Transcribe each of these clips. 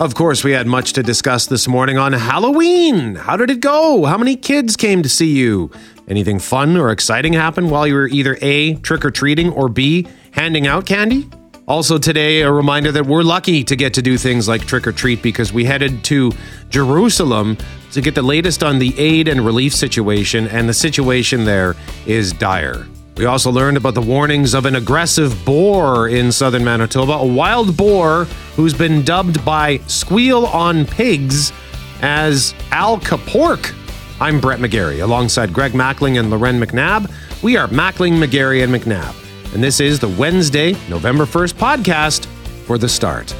Of course, we had much to discuss this morning on Halloween. How did it go? How many kids came to see you? Anything fun or exciting happen while you were either A, trick or treating, or B, handing out candy? Also, today, a reminder that we're lucky to get to do things like trick or treat because we headed to Jerusalem to get the latest on the aid and relief situation, and the situation there is dire. We also learned about the warnings of an aggressive boar in southern Manitoba, a wild boar who's been dubbed by Squeal on Pigs as Al Capork. I'm Brett McGarry, alongside Greg Mackling and Loren McNabb. We are Mackling, McGarry, and McNabb. And this is the Wednesday, November 1st podcast for the start.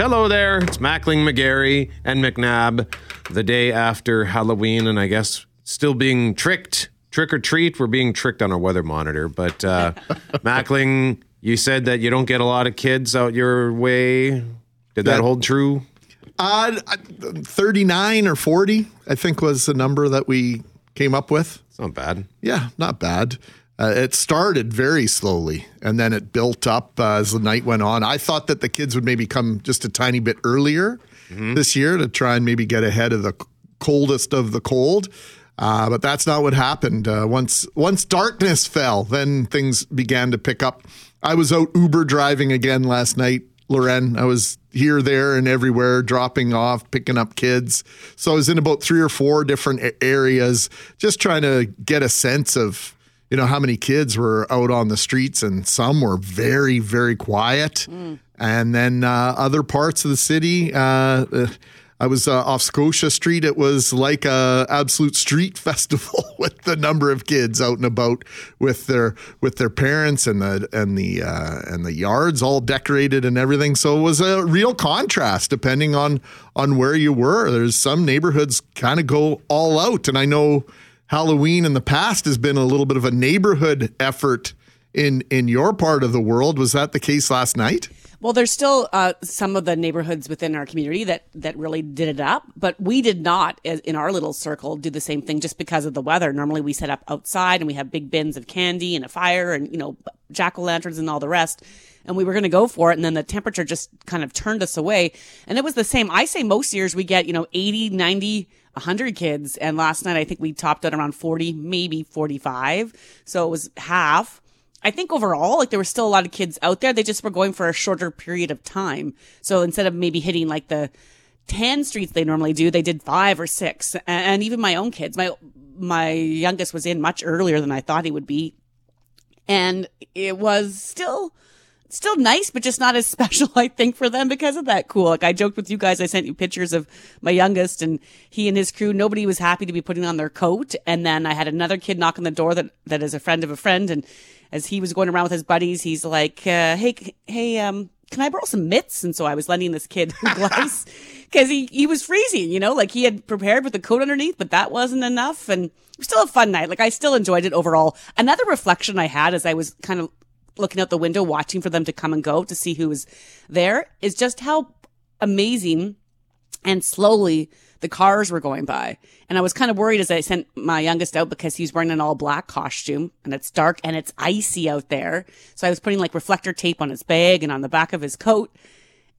Hello there, it's Mackling, McGarry, and McNabb. The day after Halloween, and I guess still being tricked, trick or treat. We're being tricked on our weather monitor. But uh, Mackling, you said that you don't get a lot of kids out your way. Did that, That- hold true? Uh, 39 or 40, I think was the number that we came up with. It's not bad. Yeah, not bad. Uh, it started very slowly and then it built up uh, as the night went on. I thought that the kids would maybe come just a tiny bit earlier this year to try and maybe get ahead of the coldest of the cold. Uh, but that's not what happened. Uh, once once darkness fell, then things began to pick up. I was out Uber driving again last night, Loren. I was here, there, and everywhere, dropping off, picking up kids. So I was in about three or four different areas, just trying to get a sense of you know how many kids were out on the streets, and some were very, very quiet. And then uh, other parts of the city. Uh, uh, I was uh, off Scotia Street. It was like a absolute street festival with the number of kids out and about with their with their parents and the and the uh, and the yards all decorated and everything. So it was a real contrast depending on on where you were. There's some neighborhoods kind of go all out, and I know Halloween in the past has been a little bit of a neighborhood effort in in your part of the world. Was that the case last night? Well, there's still uh, some of the neighborhoods within our community that that really did it up, but we did not, in our little circle, do the same thing just because of the weather. Normally, we set up outside and we have big bins of candy and a fire and you know jack o' lanterns and all the rest. And we were going to go for it, and then the temperature just kind of turned us away. And it was the same. I say most years we get you know 80, 90. 100 kids and last night I think we topped out around 40 maybe 45 so it was half I think overall, like there were still a lot of kids out there. They just were going for a shorter period of time. So instead of maybe hitting like the 10 streets they normally do, they did five or six. And even my own kids, my, my youngest was in much earlier than I thought he would be. And it was still, still nice, but just not as special, I think, for them because of that cool. Like I joked with you guys, I sent you pictures of my youngest and he and his crew. Nobody was happy to be putting on their coat. And then I had another kid knock on the door that, that is a friend of a friend. And as he was going around with his buddies, he's like, uh, hey, hey, um, can I borrow some mitts? And so I was lending this kid gloves because he, he was freezing, you know, like he had prepared with the coat underneath, but that wasn't enough. And it was still a fun night. Like I still enjoyed it overall. Another reflection I had as I was kind of looking out the window, watching for them to come and go to see who was there is just how amazing and slowly the cars were going by. And I was kind of worried as I sent my youngest out because he's wearing an all black costume and it's dark and it's icy out there. So I was putting like reflector tape on his bag and on the back of his coat.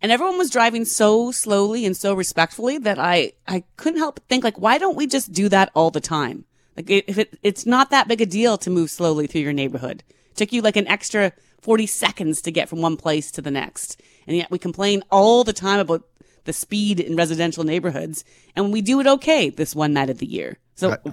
And everyone was driving so slowly and so respectfully that I, I couldn't help but think like, why don't we just do that all the time? Like if it, it's not that big a deal to move slowly through your neighborhood. Took you like an extra 40 seconds to get from one place to the next. And yet we complain all the time about the speed in residential neighborhoods and we do it okay this one night of the year. So uh,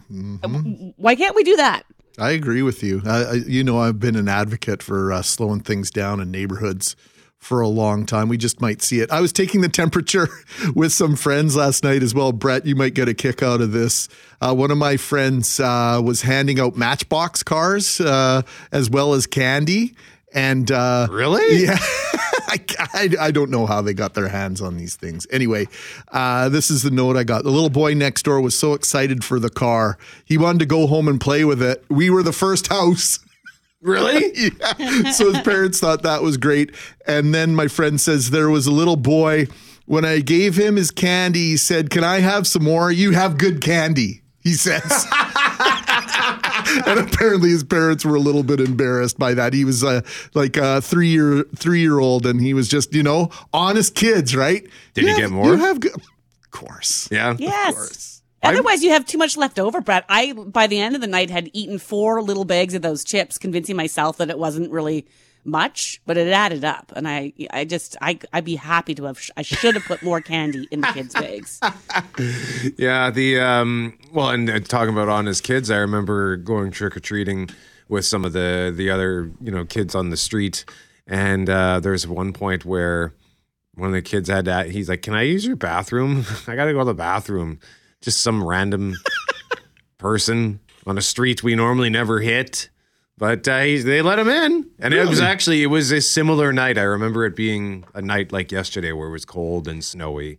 why can't we do that? I agree with you. I, I, you know, I've been an advocate for uh, slowing things down in neighborhoods for a long time. We just might see it. I was taking the temperature with some friends last night as well. Brett, you might get a kick out of this. Uh, one of my friends uh, was handing out Matchbox cars uh, as well as candy. And uh, Really? yeah, I, I, I don't know how they got their hands on these things. Anyway, uh, this is the note I got. The little boy next door was so excited for the car. He wanted to go home and play with it. We were the first house. Really? yeah. So his parents thought that was great. And then my friend says there was a little boy. When I gave him his candy, he said, Can I have some more? You have good candy, he says. and apparently his parents were a little bit embarrassed by that. He was uh, like a three year three year old, and he was just you know honest kids, right? Did you he have- get more? You have good, of course. Yeah. Yes. Otherwise, you have too much left over, Brad. I, by the end of the night, had eaten four little bags of those chips, convincing myself that it wasn't really much, but it added up. And I, I just, I, I'd be happy to have, I should have put more candy in the kids' bags. Yeah, the um well and uh, talking about honest kids, I remember going trick or treating with some of the the other, you know, kids on the street and uh there's one point where one of the kids had to, he's like, "Can I use your bathroom? I got to go to the bathroom." Just some random person on a street we normally never hit. But uh, he, they let him in, and it was actually it was a similar night. I remember it being a night like yesterday, where it was cold and snowy,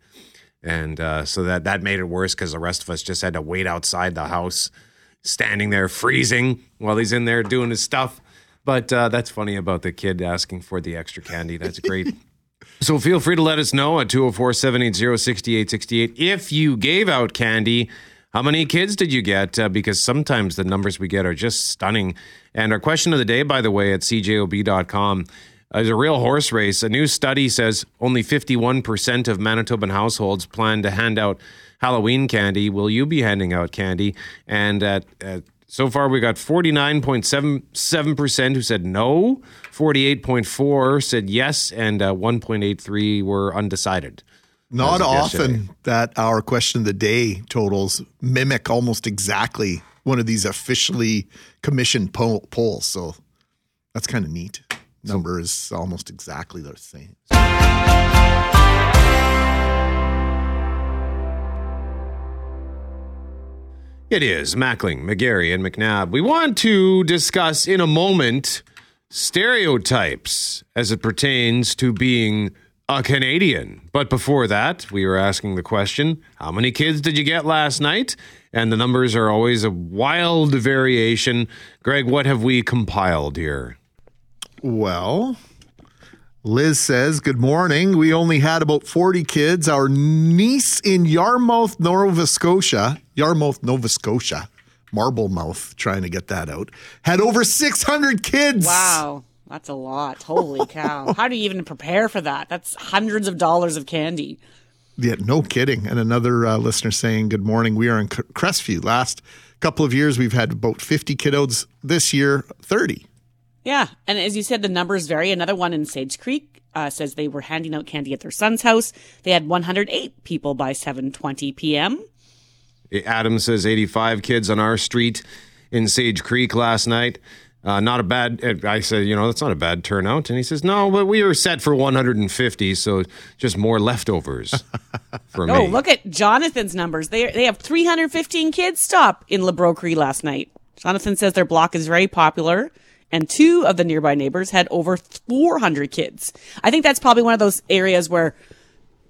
and uh, so that that made it worse because the rest of us just had to wait outside the house, standing there freezing while he's in there doing his stuff. But uh, that's funny about the kid asking for the extra candy. That's great. so feel free to let us know at 204 780 6868 if you gave out candy. How many kids did you get? Uh, because sometimes the numbers we get are just stunning. And our question of the day, by the way, at cjob.com is a real horse race. A new study says only 51% of Manitoban households plan to hand out Halloween candy. Will you be handing out candy? And at, at so far, we got 49.77% who said no, 48.4 said yes, and uh, 1.83 were undecided. Not often yesterday. that our question of the day totals mimic almost exactly one of these officially commissioned poll- polls. So that's kind of neat. Number is almost exactly the same. It is Mackling, McGarry, and McNabb. We want to discuss in a moment stereotypes as it pertains to being a Canadian. But before that, we were asking the question how many kids did you get last night? And the numbers are always a wild variation. Greg, what have we compiled here? Well, Liz says, Good morning. We only had about 40 kids. Our niece in Yarmouth, Nova Scotia, Yarmouth, Nova Scotia, Marblemouth, trying to get that out, had over 600 kids. Wow. That's a lot. Holy cow. How do you even prepare for that? That's hundreds of dollars of candy. Yeah, no kidding. And another uh, listener saying, Good morning. We are in C- Crestview. Last couple of years, we've had about 50 kiddos. This year, 30. Yeah. And as you said, the numbers vary. Another one in Sage Creek uh, says they were handing out candy at their son's house. They had 108 people by 7.20 p.m. Adam says 85 kids on our street in Sage Creek last night. Uh, not a bad. I said, you know, that's not a bad turnout, and he says, no, but we were set for 150, so just more leftovers for me. Oh, look at Jonathan's numbers. They they have 315 kids stop in LeBrokery last night. Jonathan says their block is very popular, and two of the nearby neighbors had over 400 kids. I think that's probably one of those areas where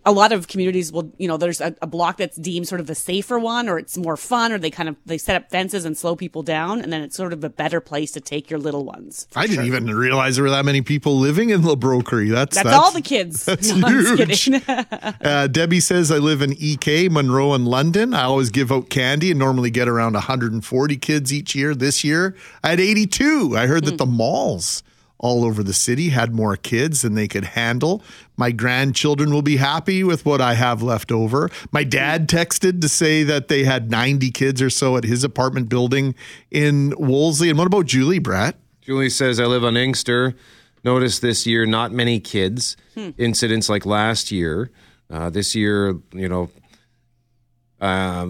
a lot of communities will, you know, there's a, a block that's deemed sort of the safer one, or it's more fun, or they kind of they set up fences and slow people down, and then it's sort of a better place to take your little ones. I didn't even realize there were that many people living in LeBrokery. That's, That's, all the kids. that's no, huge. kidding. Uh, Debbie says, I live in EK, Munroe, and London. I always give out candy and normally get around 140 kids each year. This year, I had 82. I heard that the malls all over the city had more kids than they could handle. My grandchildren will be happy with what I have left over. My dad texted to say that they had 90 kids or so at his apartment building in Wolseley. And what about Julie, Brett? Julie says, I live on Inkster. Notice this year, not many kids. Incidents like last year. Uh, this year, you know, uh,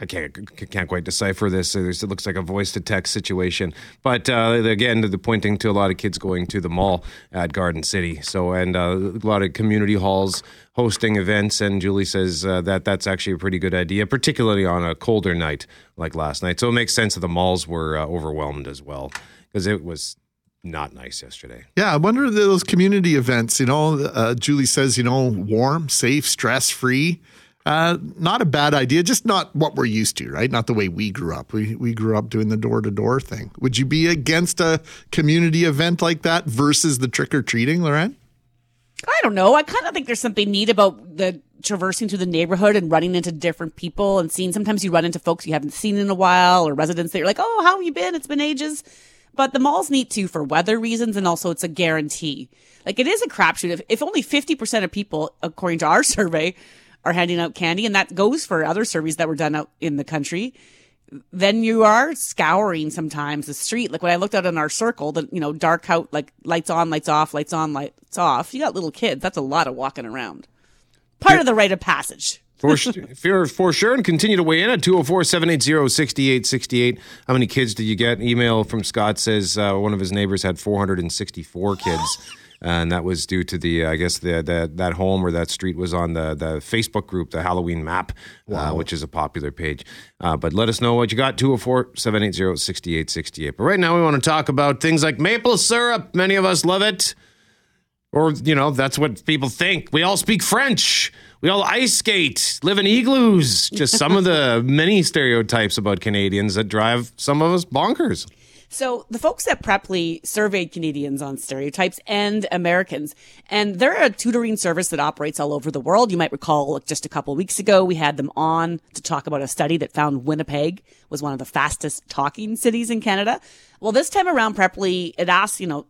I can't can't quite decipher this. It looks like a voice to text situation, but uh, again, the pointing to a lot of kids going to the mall at Garden City. So and uh, a lot of community halls hosting events. And Julie says uh, that that's actually a pretty good idea, particularly on a colder night like last night. So it makes sense that the malls were uh, overwhelmed as well because it was not nice yesterday. Yeah, I wonder those community events, you know, uh, Julie says, you know, warm, safe, stress free. Uh, not a bad idea. Just not what we're used to, right? Not the way we grew up. We we grew up doing the door to door thing. Would you be against a community event like that versus the trick or treating, Lorraine? I don't know. I kind of think there's something neat about the traversing through the neighborhood and running into different people and seeing. Sometimes you run into folks you haven't seen in a while or residents that you're like, oh, how have you been? It's been ages. But the mall's neat too for weather reasons and also it's a guarantee. Like it is a crapshoot. If, if only 50% of people, according to our survey, are handing out candy, and that goes for other surveys that were done out in the country, then you are scouring sometimes the street. Like when I looked out in our circle, the you know dark out, like lights on, lights off, lights on, lights off. You got little kids. That's a lot of walking around. Part yeah. of the rite of passage. for, for, for sure, and continue to weigh in at 204 780 6868. How many kids did you get? Email from Scott says uh, one of his neighbors had 464 kids. and that was due to the I guess the, the that home or that street was on the the Facebook group, the Halloween Map, uh, wow. uh, which is a popular page. Uh, but let us know what you got 204-780-6868. But right now we want to talk about things like maple syrup. Many of us love it, or you know that's what people think. We all speak French. We all ice skate, live in igloos. Just some of the many stereotypes about Canadians that drive some of us bonkers. So the folks at Preply surveyed Canadians on stereotypes and Americans, and they're a tutoring service that operates all over the world. You might recall just a couple weeks ago, we had them on to talk about a study that found Winnipeg was one of the fastest talking cities in Canada. Well, this time around, Preply, it asked, you know,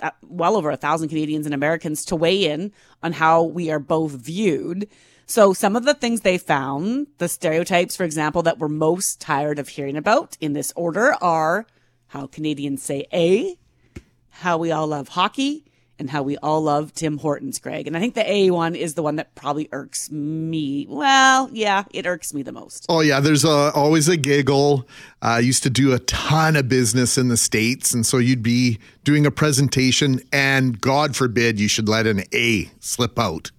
uh, well over a thousand Canadians and Americans to weigh in on how we are both viewed. So some of the things they found, the stereotypes, for example, that we're most tired of hearing about in this order are how Canadians say A, how we all love hockey, and how we all love Tim Hortons, Greg. And I think the A one is the one that probably irks me. Well, yeah, it irks me the most. Oh, yeah. There's a, always a giggle. I uh, used to do a ton of business in the States. And so you'd be doing a presentation, and God forbid you should let an A slip out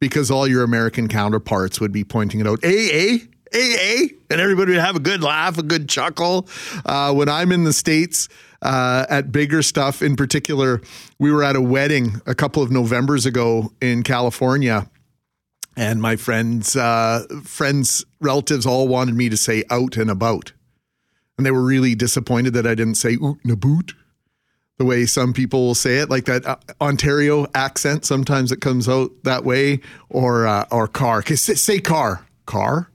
because all your American counterparts would be pointing it out. A, A, AA, and everybody would have a good laugh, a good chuckle. Uh, when I'm in the States uh, at bigger stuff, in particular, we were at a wedding a couple of Novembers ago in California. And my friends, uh, friends, relatives all wanted me to say out and about. And they were really disappointed that I didn't say oot and boot the way some people will say it, like that uh, Ontario accent. Sometimes it comes out that way, or uh, or car. Say, say car, car.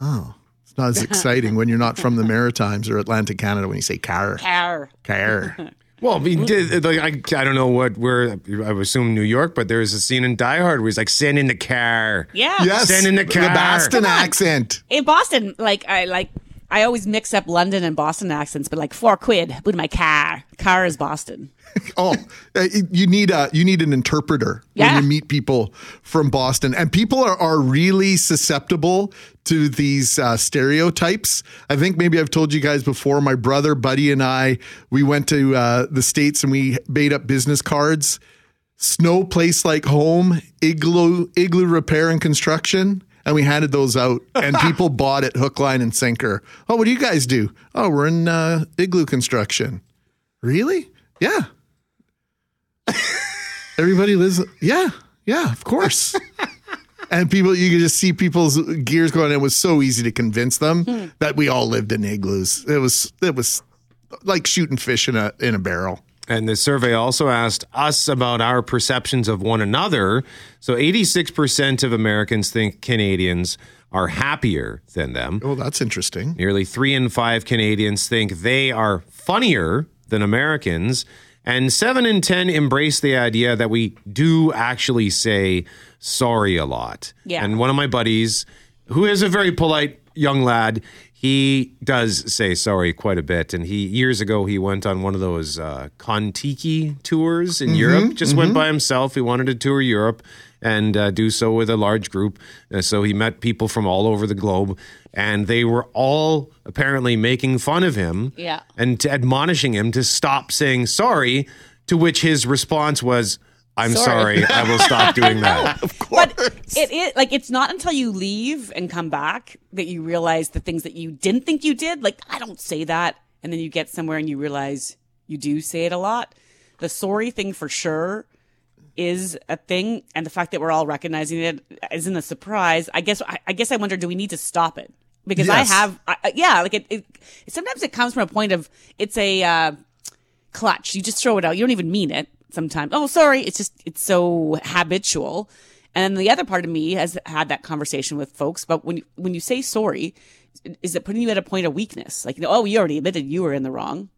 Oh, it's not as exciting when you're not from the Maritimes or Atlantic Canada when you say car. Car. Car. Well, I did, like, I, I don't know what where I assume New York, but there's a scene in Die Hard where he's like, "Send in the car." Yeah. Yes. Send in the car. The Boston accent. In Boston, like I like I always mix up London and Boston accents, but like four quid with my car. Car is Boston. oh, uh, you need a you need an interpreter yeah. when you meet people from Boston, and people are are really susceptible to these uh, stereotypes. I think maybe I've told you guys before. My brother, Buddy, and I we went to uh, the states and we made up business cards. Snow place like home, igloo igloo repair and construction and we handed those out, and people bought it hook, line, and sinker. Oh, what do you guys do? Oh, we're in uh, igloo construction. Really? Yeah. Everybody lives. Yeah, yeah, of course. and people, you could just see people's gears going. It was so easy to convince them hmm. that we all lived in igloos. It was it was like shooting fish in a in a barrel. And the survey also asked us about our perceptions of one another. So 86% of Americans think Canadians are happier than them. Oh, that's interesting. Nearly three in five Canadians think they are funnier than Americans. And seven in 10 embrace the idea that we do actually say sorry a lot. Yeah. And one of my buddies, who is a very polite young lad, he does say sorry quite a bit. And he years ago he went on one of those uh, Contiki tours in mm-hmm, Europe. Just mm-hmm. went by himself. He wanted to tour Europe and uh, do so with a large group. Uh, so he met people from all over the globe, and they were all apparently making fun of him, yeah. and admonishing him to stop saying sorry. To which his response was, I'm sorry. sorry. I will stop doing that. of course. But it is like it's not until you leave and come back that you realize the things that you didn't think you did. Like I don't say that, and then you get somewhere and you realize you do say it a lot. The sorry thing for sure is a thing, and the fact that we're all recognizing it isn't a surprise. I guess I, I guess I wonder, do we need to stop it? Because Yes. I have, I, yeah, like it, it. Sometimes it comes from a point of it's a uh, clutch. You just throw it out. You don't even mean it. Sometimes, oh, sorry. It's just it's so habitual. And the other part of me has had that conversation with folks. But when you, when you say sorry, is it putting you at a point of weakness? Like, you know, oh, you already admitted you were in the wrong.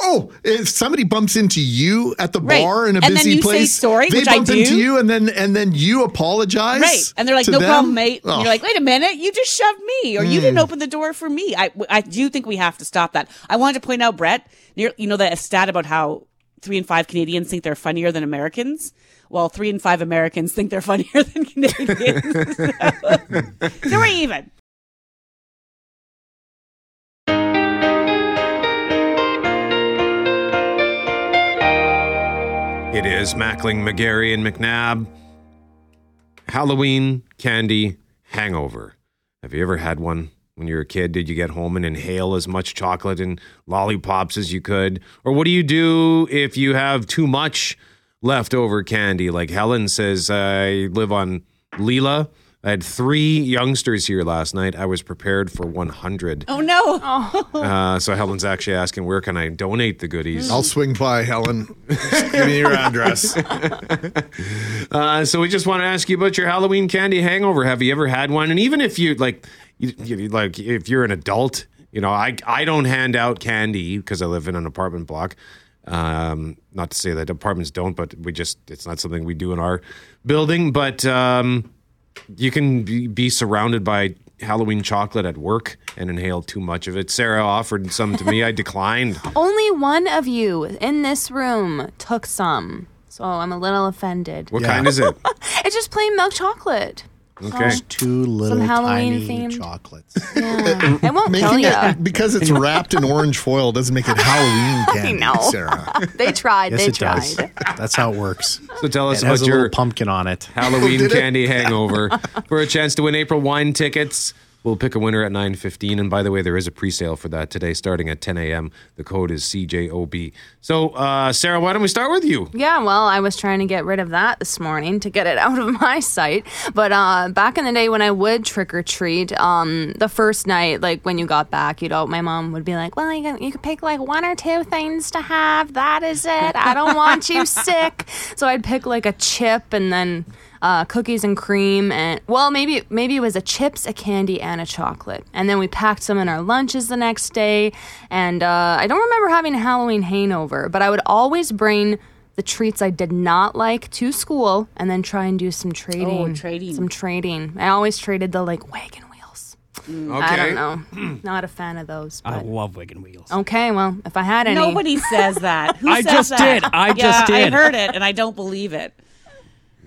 Oh, if somebody bumps into you at the Right. bar in a And then busy you say place, sorry, they bump into you, and then and then you apologize, Right. And they're like, no them? problem, mate. Oh. you're like, wait a minute, you just shoved me or you didn't hmm. open the door for me. I, I do think we have to stop that. I wanted to point out, Brett, you're- know, that stat about how three and five Canadians think they're funnier than Americans. Well, three and five Americans think they're funnier than Canadians. so we're even. It is Mackling, McGarry, and McNabb. Halloween candy hangover. Have you ever had one when you were a kid? Did you get home and inhale as much chocolate and lollipops as you could? Or what do you do if you have too much leftover candy? Like Helen says, I live on Leila. I had three youngsters here last night. I was prepared for 100. Oh, no. Uh, so Helen's actually asking, where can I donate the goodies? I'll swing by, Helen. Just Give me your address. Uh, so we just want to ask you about your Halloween candy hangover. Have you ever had one? And even if you like, you, you, like if you're an adult, you know, I I don't hand out candy because I live in an apartment block. Um, not to say that apartments don't, but we just it's not something we do in our building. But um, you can be, be surrounded by Halloween chocolate at work and inhale too much of it. Sarah offered some to me. I declined. Only one of you in this room took some. So I'm a little offended. What Yeah. kind is it? It's just plain milk chocolate. Okay. Two little Halloween tiny themed. chocolates. Yeah. it won't kill Making you. it because it's wrapped in orange foil doesn't make it Halloween candy, know. Sarah. They tried. Yes, they it tried. does. That's how it works. So tell us It has about a your little pumpkin on it. Halloween Did it? candy hangover for a chance to win April wine tickets. We'll pick a winner at 9.15. And by the way, there is a pre-sale for that today starting at 10 a.m. The code is CJOB. So, uh, Sarah, why don't we start with you? Yeah, well, I was trying to get rid of that this morning to get it out of my sight. But uh, back in the day when I would trick or treat, um, the first night, like when you got back, you know, my mom would be like, "Well, you can, you could pick like one or two things to have. That is it. I don't want you sick." So I'd pick like a chip and then uh, cookies and cream, and well, maybe maybe it was a chips, a candy, and a chocolate. And then we packed some in our lunches the next day. And uh, I don't remember having a Halloween hangover, but I would always bring the treats I did not like to school and then try and do some trading. Oh, trading. Some trading. I always traded the like wagon wheels. Okay. I don't know. Not a fan of those. I love wagon wheels. okay, well, if I had any. Nobody says that. Who I says just that? did. I yeah, just did. I heard it, and I don't believe it.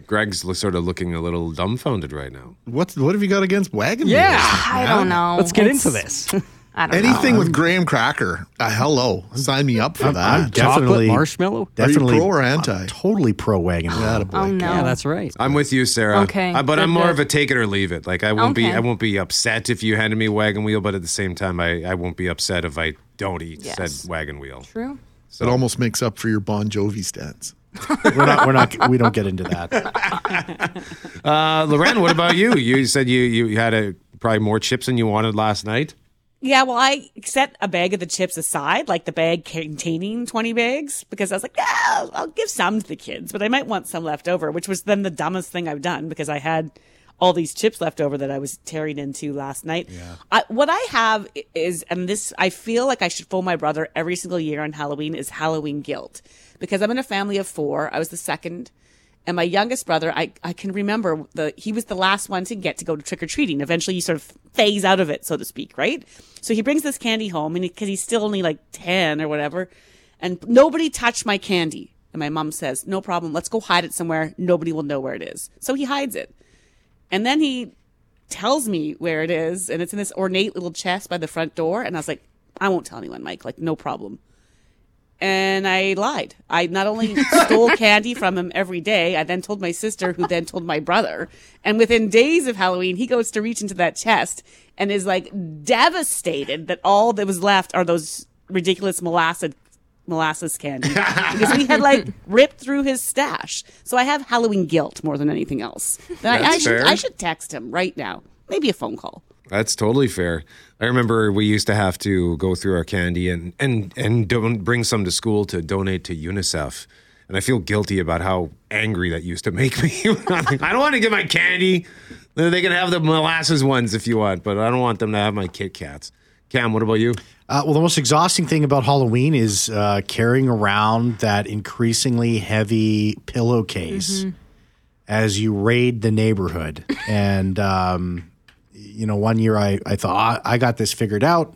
Greg's sort of looking a little dumbfounded right now. What's what have you got against wagon Yeah. wheels? I don't know. Let's get It's- into this. I don't Anything know. with graham cracker. Uh, hello. Sign me up for that. I'm definitely Chocolate marshmallow. Are you Definitely pro or anti? I'm totally pro wagon. wheel. Oh, no. Yeah, that's right. I'm with you, Sarah. Okay, Uh, but good, I'm more good. of a take it or leave it. Like I won't be, I won't be upset if you handed me a wagon wheel, but at the same time, I, I won't be upset if I don't eat Yes. said wagon wheel. True. It almost makes up for your Bon Jovi stance. We're not. We're not. We don't get into that. Uh, Loren, what about you? You said you you had a probably more chips than you wanted last night. Yeah, well, I set a bag of the chips aside, like the bag containing 20 bags, because I was like, yeah, I'll, I'll give some to the kids, but I might want some left over, which was then the dumbest thing I've done because I had all these chips left over that I was tearing into last night. I, what I have is, and this, I feel like I should fool my brother every single year on Halloween, is Halloween guilt. Because I'm in a family of four. I was the second. And my youngest brother, I, I can remember the he was the last one to get to go to trick or treating. Eventually, you sort of phase out of it, so to speak, right? So he brings this candy home, and because he's still only like ten or whatever, and nobody touched my candy. And my mom says, "No problem. Let's go hide it somewhere. Nobody will know where it is." So he hides it, and then he tells me where it is, and it's in this ornate little chest by the front door. And I was like, "I won't tell anyone, Mike. Like, no problem." And I lied. I not only stole candy from him every day, I then told my sister, who then told my brother. And within days of Halloween, he goes to reach into that chest and is like devastated that all that was left are those ridiculous molasses molasses candy because we had like ripped through his stash. So I have Halloween guilt more than anything else. I, I should. I should text him right now. Maybe a phone call. That's totally fair. I remember we used to have to go through our candy and and and don't bring some to school to donate to UNICEF. And I feel guilty about how angry that used to make me. I don't want to get my candy. They can have the molasses ones if you want, but I don't want them to have my Kit Kats. Cam, what about you? Uh, well, the most exhausting thing about Halloween is uh, carrying around that increasingly heavy pillowcase as you raid the neighborhood. and, um, you know, one year I, I thought, I, I got this figured out.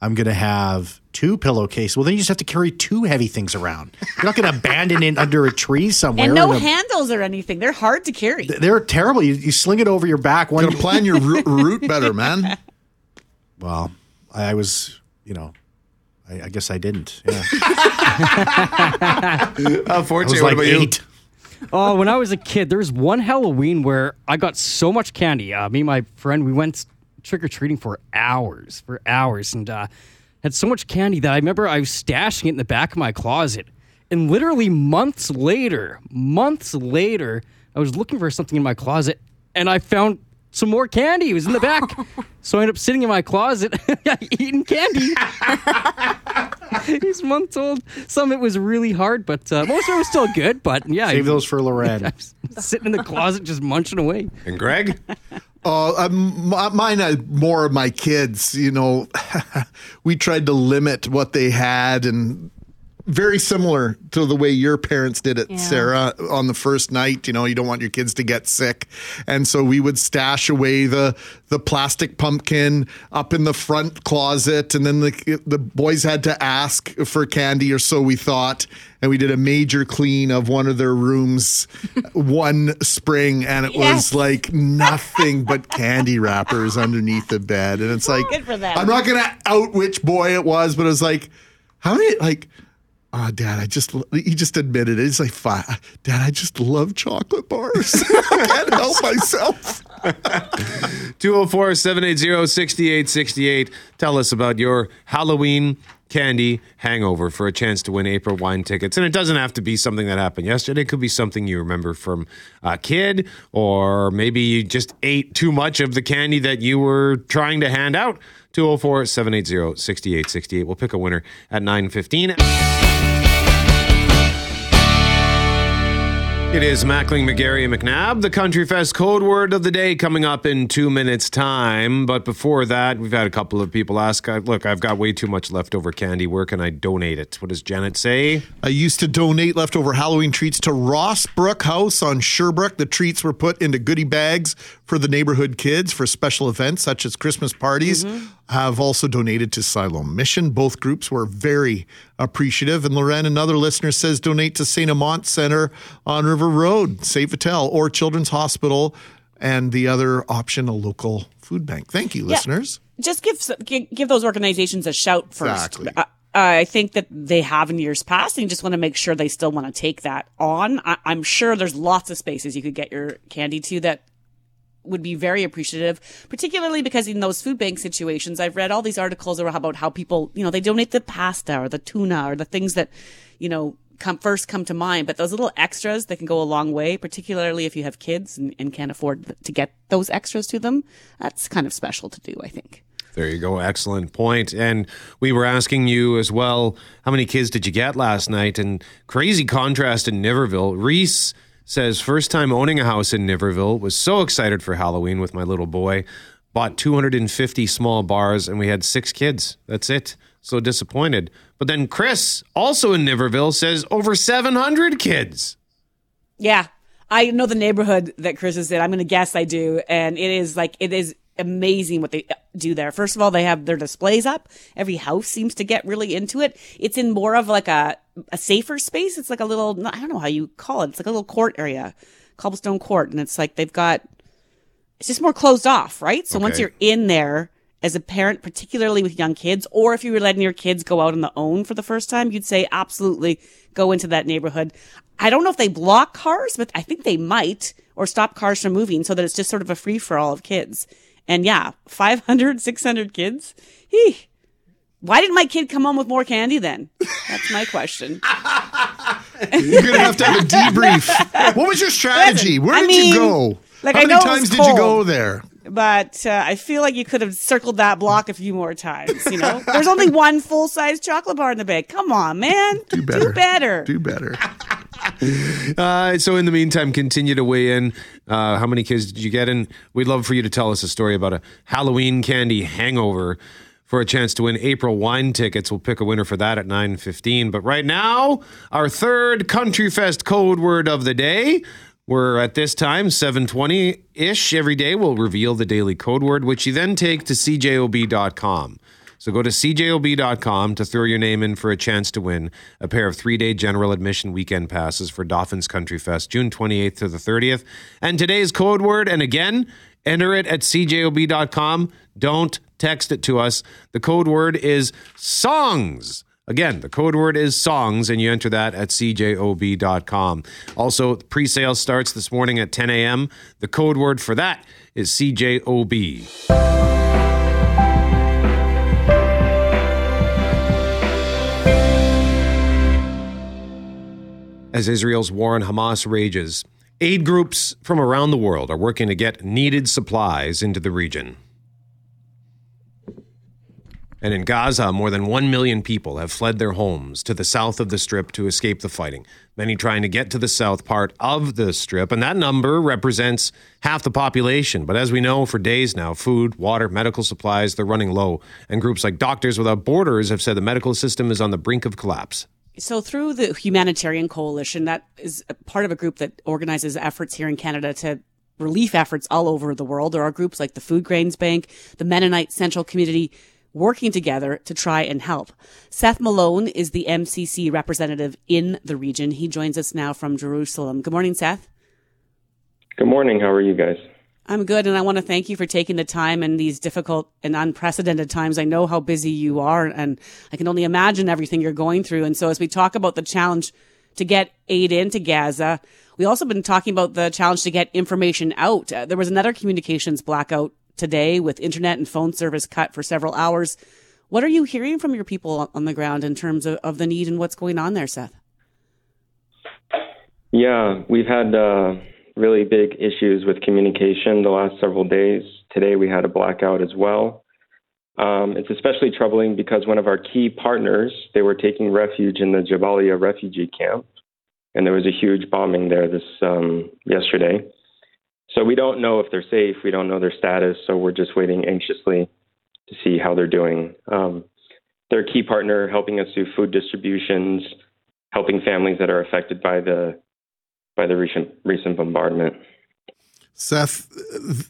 I'm going to have two pillowcases. Well, then you just have to carry two heavy things around. You're not going to abandon it under a tree somewhere. And no a- handles or anything. They're hard to carry. They're terrible. You, you sling it over your back. One, Gotta plan your route, route better, man. well, I, I was, you know, I, I guess I didn't. Yeah. Uh, I Forte, was what like about you? Oh, when I was a kid, there was one Halloween where I got so much candy. Uh, me and my friend, we went trick or treating for hours, for hours, and uh, had so much candy that I remember I was stashing it in the back of my closet. And literally months later, months later, I was looking for something in my closet, and I found some more candy. It was in the back, so I ended up sitting in my closet eating candy. These months old. Some of it was really hard, but uh, most of it was still good. But yeah, Save those for Loren. sitting in the closet just munching away. And Greg? Uh, um, mine are more of my kids. You know, we tried to limit what they had, and very similar to the way your parents did it, Yeah. Sarah. On the first night, you know, you don't want your kids to get sick, and so we would stash away the the plastic pumpkin up in the front closet, and then the the boys had to ask for candy, or so we thought. And we did a major clean of one of their rooms one spring, and it Yes. was like nothing but candy wrappers underneath the bed. And it's like, Good for them. I'm not going to out which boy it was, but it was like, how many, like, oh, dad, I just, he just admitted it. He's like, five. Dad, I just love chocolate bars. I can't help myself. 204 780 6868. Tell us about your Halloween candy hangover for a chance to win April wine tickets. And it doesn't have to be something that happened yesterday. It could be something you remember from a kid, or maybe you just ate too much of the candy that you were trying to hand out. 204 780 6868. We'll pick a winner at 915. It is Mackling, McGarry, and McNabb, the Country Fest code word of the day coming up in two minutes' time. But before that, we've had a couple of people ask, uh, look, I've got way too much leftover candy. Where can I donate it? What does Janet say? I used to donate leftover Halloween treats to Rossbrook House on Sherbrooke. The treats were put into goodie bags for the neighborhood kids for special events such as Christmas parties. Have also donated to Siloam Mission. Both groups were very appreciative. And Loren, another listener, says donate to St. Amant Center on River Road, St. Vital, or Children's Hospital. And the other option, a local food bank. Thank you, listeners. Just give give those organizations a shout first. Exactly. Uh, I think that they have in years past, and you just want to make sure they still want to take that on. I, I'm sure there's lots of spaces you could get your candy to that would be very appreciative, particularly because in those food bank situations, I've read all these articles about how people, you know, they donate the pasta or the tuna or the things that, you know, come first come to mind. But those little extras that can go a long way, particularly if you have kids and, and can't afford to get those extras to them, that's kind of special to do, I think. There you go. Excellent point. And we were asking you as well, how many kids did you get last night? And crazy contrast in Niverville. Reese says, first time owning a house in Niverville, was so excited for Halloween with my little boy. Bought 250 small bars and we had six kids. That's it. So disappointed. But then Chris, also in Niverville, says over 700 kids. Yeah. I know the neighborhood that Chris is in. I'm going to guess I do. And it is like, it is amazing what they uh, do there. First of all, they have their displays up. Every house seems to get really into it. It's in more of like a, a safer space. It's like a little, I don't know how you call it. It's like a little court area, cobblestone court. And it's like they've got, it's just more closed off, right? So once you're in there as a parent, particularly with young kids, or if you were letting your kids go out on the own for the first time, you'd say absolutely go into that neighborhood. I don't know if they block cars, but I think they might, or stop cars from moving so that it's just sort of a free for all of kids. And yeah, 500, 600 kids. Hee. Why didn't my kid come home with more candy then? That's my question. You're gonna have to have a debrief. What was your strategy? Where I did mean, you go? like, How I many know it was times did you go there? but uh, I feel like you could have circled that block a few more times. You know, there's only one full size chocolate bar in the bag. Come on, man, do better. Do better. Do better. Uh, so in the meantime, continue to weigh in. Uh, how many kids did you get? And we'd love for you to tell us a story about a Halloween candy hangover. For a chance to win April wine tickets, we'll pick a winner for that at nine fifteen. But right now, our third Country Fest code word of the day. We're at this time, 720 ish every day. We'll reveal the daily code word, which you then take to cjob.com. So go to cjob.com to throw your name in for a chance to win a pair of three day general admission weekend passes for Dauphin's Country Fest, June 28th to the 30th. And today's code word, and again, enter it at cjob.com. Don't text it to us. The code word is songs. Again, the code word is songs, and you enter that at cjob.com. Also, pre sale starts this morning at 10 a.m. The code word for that is CJOB. As Israel's war on Hamas rages, aid groups from around the world are working to get needed supplies into the region. And in Gaza, more than 1 million people have fled their homes to the south of the strip to escape the fighting, many trying to get to the south part of the strip. And that number represents half the population. But as we know, for days now, food, water, medical supplies, they're running low. And groups like Doctors Without Borders have said the medical system is on the brink of collapse. So, through the Humanitarian Coalition, that is part of a group that organizes efforts here in Canada to relief efforts all over the world. There are groups like the Food Grains Bank, the Mennonite Central Committee, working together to try and help. Seth Malone is the MCC representative in the region. He joins us now from Jerusalem. Good morning, Seth. Good morning. How are you guys? I'm good, and I want to thank you for taking the time in these difficult and unprecedented times. I know how busy you are, and I can only imagine everything you're going through. And so, as we talk about the challenge to get aid into Gaza, we also been talking about the challenge to get information out. Uh, there was another communications blackout today with internet and phone service cut for several hours. What are you hearing from your people on the ground in terms of, of the need and what's going on there, Seth? Yeah, we've had uh, really big issues with communication the last several days. Today we had a blackout as well. Um, it's especially troubling because one of our key partners, they were taking refuge in the Jabalia refugee camp, and there was a huge bombing there this um, yesterday. So we don't know if they're safe. We don't know their status. So we're just waiting anxiously to see how they're doing. Um, they're a key partner, helping us do food distributions, helping families that are affected by the by the recent recent bombardment. Seth,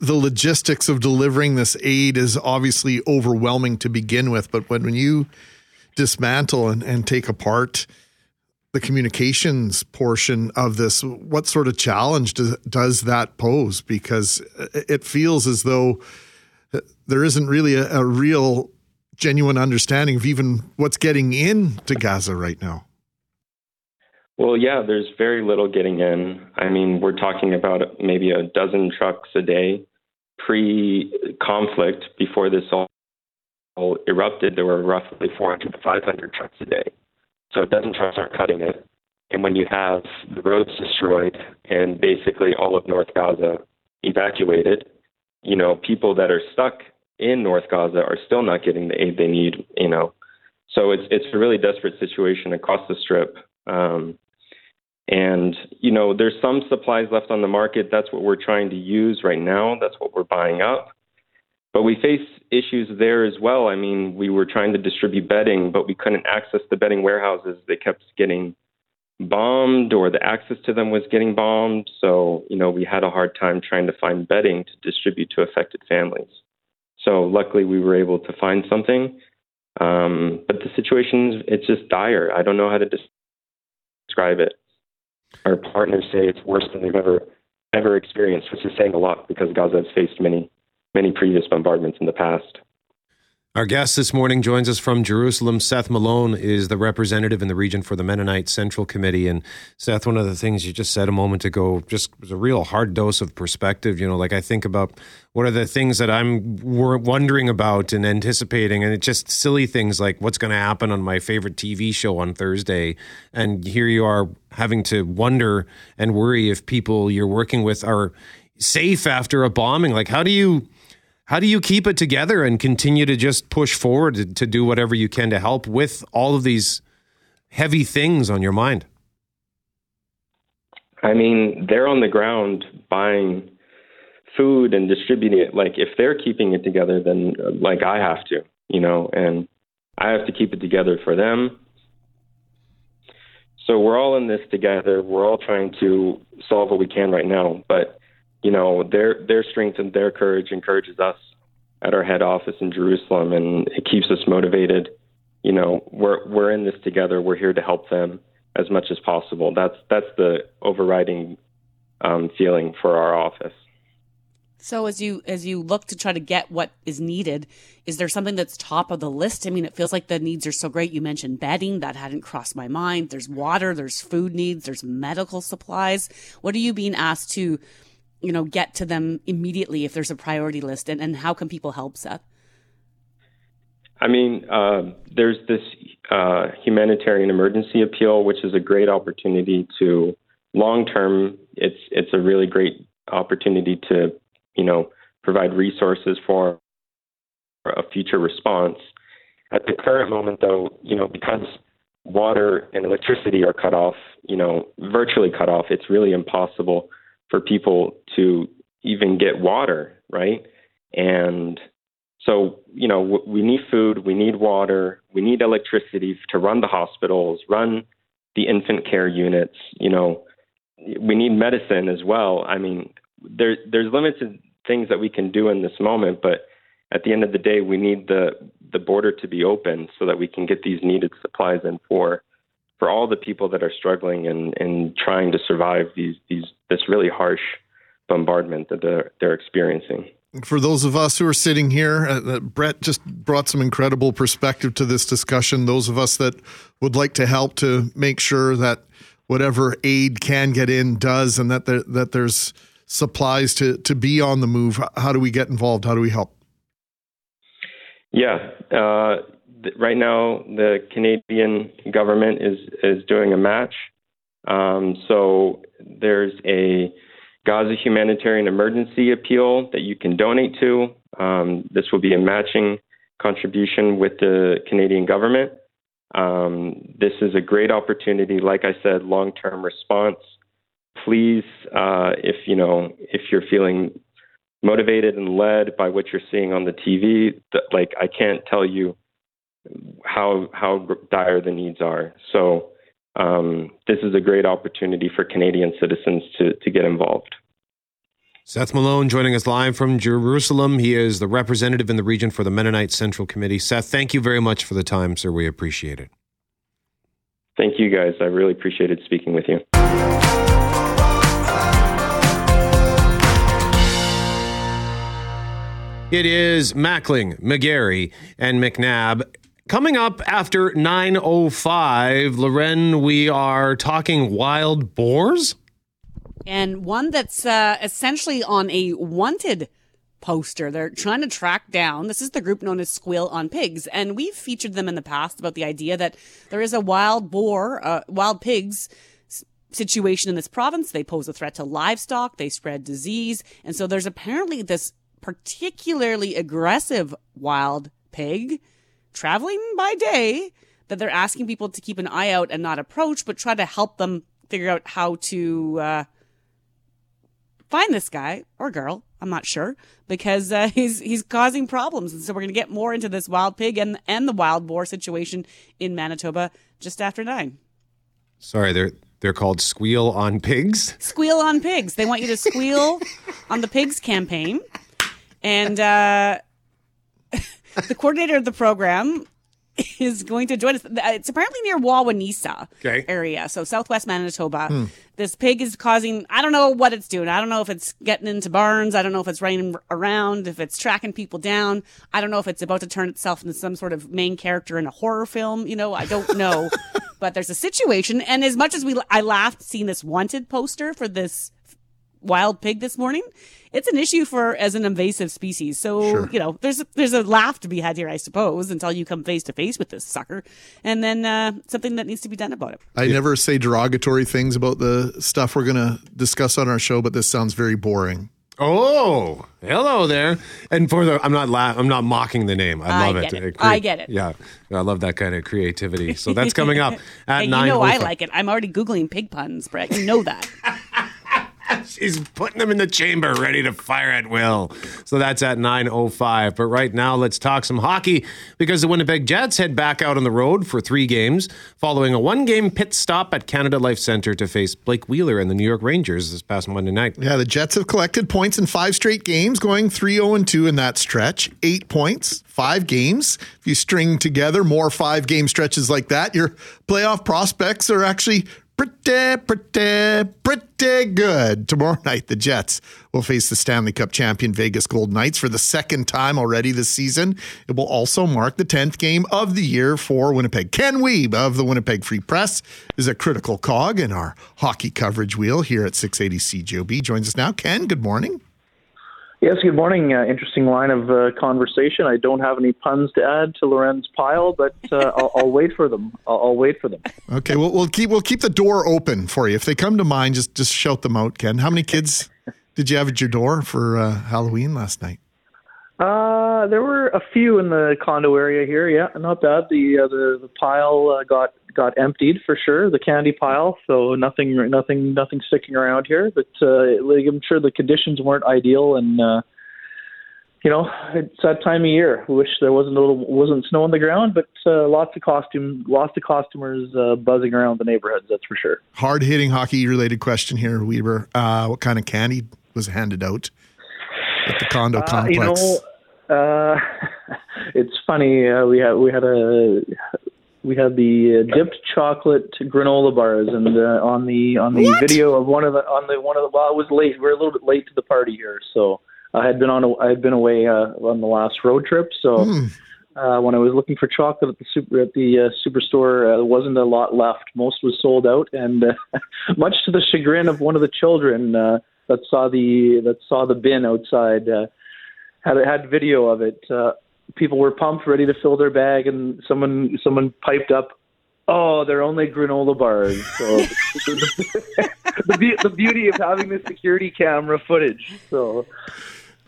the logistics of delivering this aid is obviously overwhelming to begin with, but when, when you dismantle and, and take apart the communications portion of this, what sort of challenge does, does that pose? Because it feels as though there isn't really a, a real, genuine understanding of even what's getting into Gaza right now. Well, yeah, there's very little getting in. I mean, we're talking about maybe a dozen trucks a day. Pre conflict, before this all erupted, there were roughly 400 to 500 trucks a day. So a dozen trucks aren't cutting it. And when you have the roads destroyed and basically all of North Gaza evacuated, you know, people that are stuck in North Gaza are still not getting the aid they need, you know. So it's it's a really desperate situation across the strip. Um, and, you know, there's some supplies left on the market. That's what we're trying to use right now. That's what we're buying up. But we face issues there as well. I mean, we were trying to distribute bedding, but we couldn't access the bedding warehouses. They kept getting bombed or the access to them was getting bombed. So, you know, we had a hard time trying to find bedding to distribute to affected families. So luckily we were able to find something. Um, but the situation, it's just dire. I don't know how to des- describe it our partners say it's worse than they've ever ever experienced, which is saying a lot because Gaza has faced many many previous bombardments in the past. Our guest this morning joins us from Jerusalem. Seth Malone is the representative in the region for the Mennonite Central Committee. And Seth, one of the things you just said a moment ago just was a real hard dose of perspective. You know, like I think about what are the things that I'm wondering about and anticipating, and it's just silly things like what's going to happen on my favorite TV show on Thursday. And here you are having to wonder and worry if people you're working with are safe after a bombing. Like, how do you how do you keep it together and continue to just push forward to, to do whatever you can to help with all of these heavy things on your mind? I mean, they're on the ground buying food and distributing it. Like, if they're keeping it together, then like I have to, you know, and I have to keep it together for them. So we're all in this together. We're all trying to solve what we can right now. But you know, their their strength and their courage encourages us at our head office in Jerusalem, and it keeps us motivated. You know, we're we're in this together. We're here to help them as much as possible. That's that's the overriding um, feeling for our office. So as you as you look to try to get what is needed, is there something that's top of the list? I mean, it feels like the needs are so great. You mentioned bedding, that hadn't crossed my mind. There's water, there's food needs, there's medical supplies. What are you being asked to you know, get to them immediately if there's a priority list? And, and how can people help, Seth? I mean, uh, there's this uh, humanitarian emergency appeal, which is a great opportunity to long term. It's it's a really great opportunity to you know provide resources for a future response. At the current moment, though, you know because water and electricity are cut off, you know, virtually cut off, it's really impossible for people to even get water, right? And so, you know, we need food, we need water, we need electricity to run the hospitals, run the infant care units, you know, we need medicine as well. I mean, there, there's limited things that we can do in this moment, but at the end of the day, we need the the border to be open so that we can get these needed supplies in for for all the people that are struggling and, and trying to survive these these this really harsh bombardment that they're they're experiencing. For those of us who are sitting here, uh, Brett just brought some incredible perspective to this discussion. Those of us that would like to help to make sure that whatever aid can get in does, and that there, that there's supplies to to be on the move. How do we get involved? How do we help? Yeah, uh, right now the Canadian government is is doing a match. Um, so there's a Gaza humanitarian emergency appeal that you can donate to. Um, this will be a matching contribution with the Canadian government. Um, this is a great opportunity. Like I said, long-term response. Please, uh, if you know, if you're feeling motivated and led by what you're seeing on the TV, like I can't tell you how how dire the needs are. So um, this is a great opportunity for Canadian citizens to to get involved. Seth Malone joining us live from Jerusalem. He is the representative in the region for the Mennonite Central Committee. Seth, thank you very much for the time, sir. We appreciate it. Thank you, guys. I really appreciated speaking with you. It is Mackling, McGarry, and McNabb. Coming up after 9.05, Loren, we are talking wild boars? And one that's uh, essentially on a wanted poster. They're trying to track down. This is the group known as Squeal on Pigs, and we've featured them in the past about the idea that there is a wild boar, uh, wild pigs situation in this province. They pose a threat to livestock. They spread disease, and so there's apparently this particularly aggressive wild pig traveling by day that they're asking people to keep an eye out and not approach, but try to help them figure out how to uh, find this guy or girl. I'm not sure because uh, he's he's causing problems, and so we're going to get more into this wild pig and and the wild boar situation in Manitoba just after nine. Sorry, they're they're called Squeal on Pigs. Squeal on Pigs. They want you to squeal on the pigs campaign, and. Uh, the coordinator of the program is going to join us. Uh, it's apparently near Wawanesa Okay. area, so southwest Manitoba. Hmm. This pig is causing, I don't know what it's doing. I don't know if it's getting into barns. I don't know if it's running around, if it's tracking people down. I don't know if it's about to turn itself into some sort of main character in a horror film. You know, I don't know. but there's a situation. And as much as we, I laughed seeing this wanted poster for this wild pig this morning. It's an issue for as an invasive species. So you know, there's a, there's a laugh to be had here, I suppose, until you come face to face with this sucker, and then uh, something that needs to be done about it. I never say derogatory things about the stuff we're going to discuss on our show, but this sounds very boring. Oh, hello there. And for the, I'm not la- I'm not mocking the name. I I love get it. it. cre- I get it. Yeah, I love that kind of creativity. So that's coming up at Hey, you nine. know I like it. I'm already googling pig puns, Brett. You know that. She's putting them in the chamber, ready to fire at will. So that's at 9.05. But right now, let's talk some hockey because the Winnipeg Jets head back out on the road for three games following a one-game pit stop at Canada Life Centre to face Blake Wheeler and the New York Rangers this past Monday night. Yeah, the Jets have collected points in five straight games, going 3 0 2 in that stretch. Eight points, five games. If you string together more five game stretches like that, your playoff prospects are actually pretty, pretty, pretty good. Tomorrow night, the Jets will face the Stanley Cup champion Vegas Golden Knights for the second time already this season. It will also mark the 10th game of the year for Winnipeg. Ken Wiebe of the Winnipeg Free Press is a critical cog in our hockey coverage wheel here at 680 CJOB. Joins us now. Ken, good morning. Yes, good morning. Uh, interesting line of uh, conversation. I don't have any puns to add to Loren's pile, but uh, I'll, I'll wait for them. I'll, I'll wait for them. Okay, we'll, we'll keep we'll keep the door open for you. If they come to mind, just just shout them out, Ken. How many kids did you have at your door for uh, Halloween last night? Uh, there were a few in the condo area here. Yeah, not bad. The uh, the, the pile uh, got got emptied for sure. The candy pile. So nothing nothing nothing sticking around here. But uh, like, I'm sure the conditions weren't ideal, and uh, you know it's that time of year. I wish there wasn't a little wasn't snow on the ground, but uh, lots of costume lots of costumers uh, buzzing around the neighborhoods. That's for sure. Hard hitting hockey related question here, Weaver. Uh, what kind of candy was handed out at the condo Uh, complex? you know, uh, it's funny. Uh, we had we had a we had the uh, dipped chocolate granola bars, and uh, on the on the video of one of the on the one of the well, it was late. We are a little bit late to the party here, so I had been on a, I had been away uh, on the last road trip, so. Uh, when I was looking for chocolate at the super at the uh, superstore, uh, there wasn't a lot left. Most was sold out, and uh, much to the chagrin of one of the children uh, that saw the that saw the bin outside, uh, had had video of it. Uh, people were pumped, ready to fill their bag, and someone someone piped up, "Oh, they're only granola bars." So the, be- the beauty of having the security camera footage. So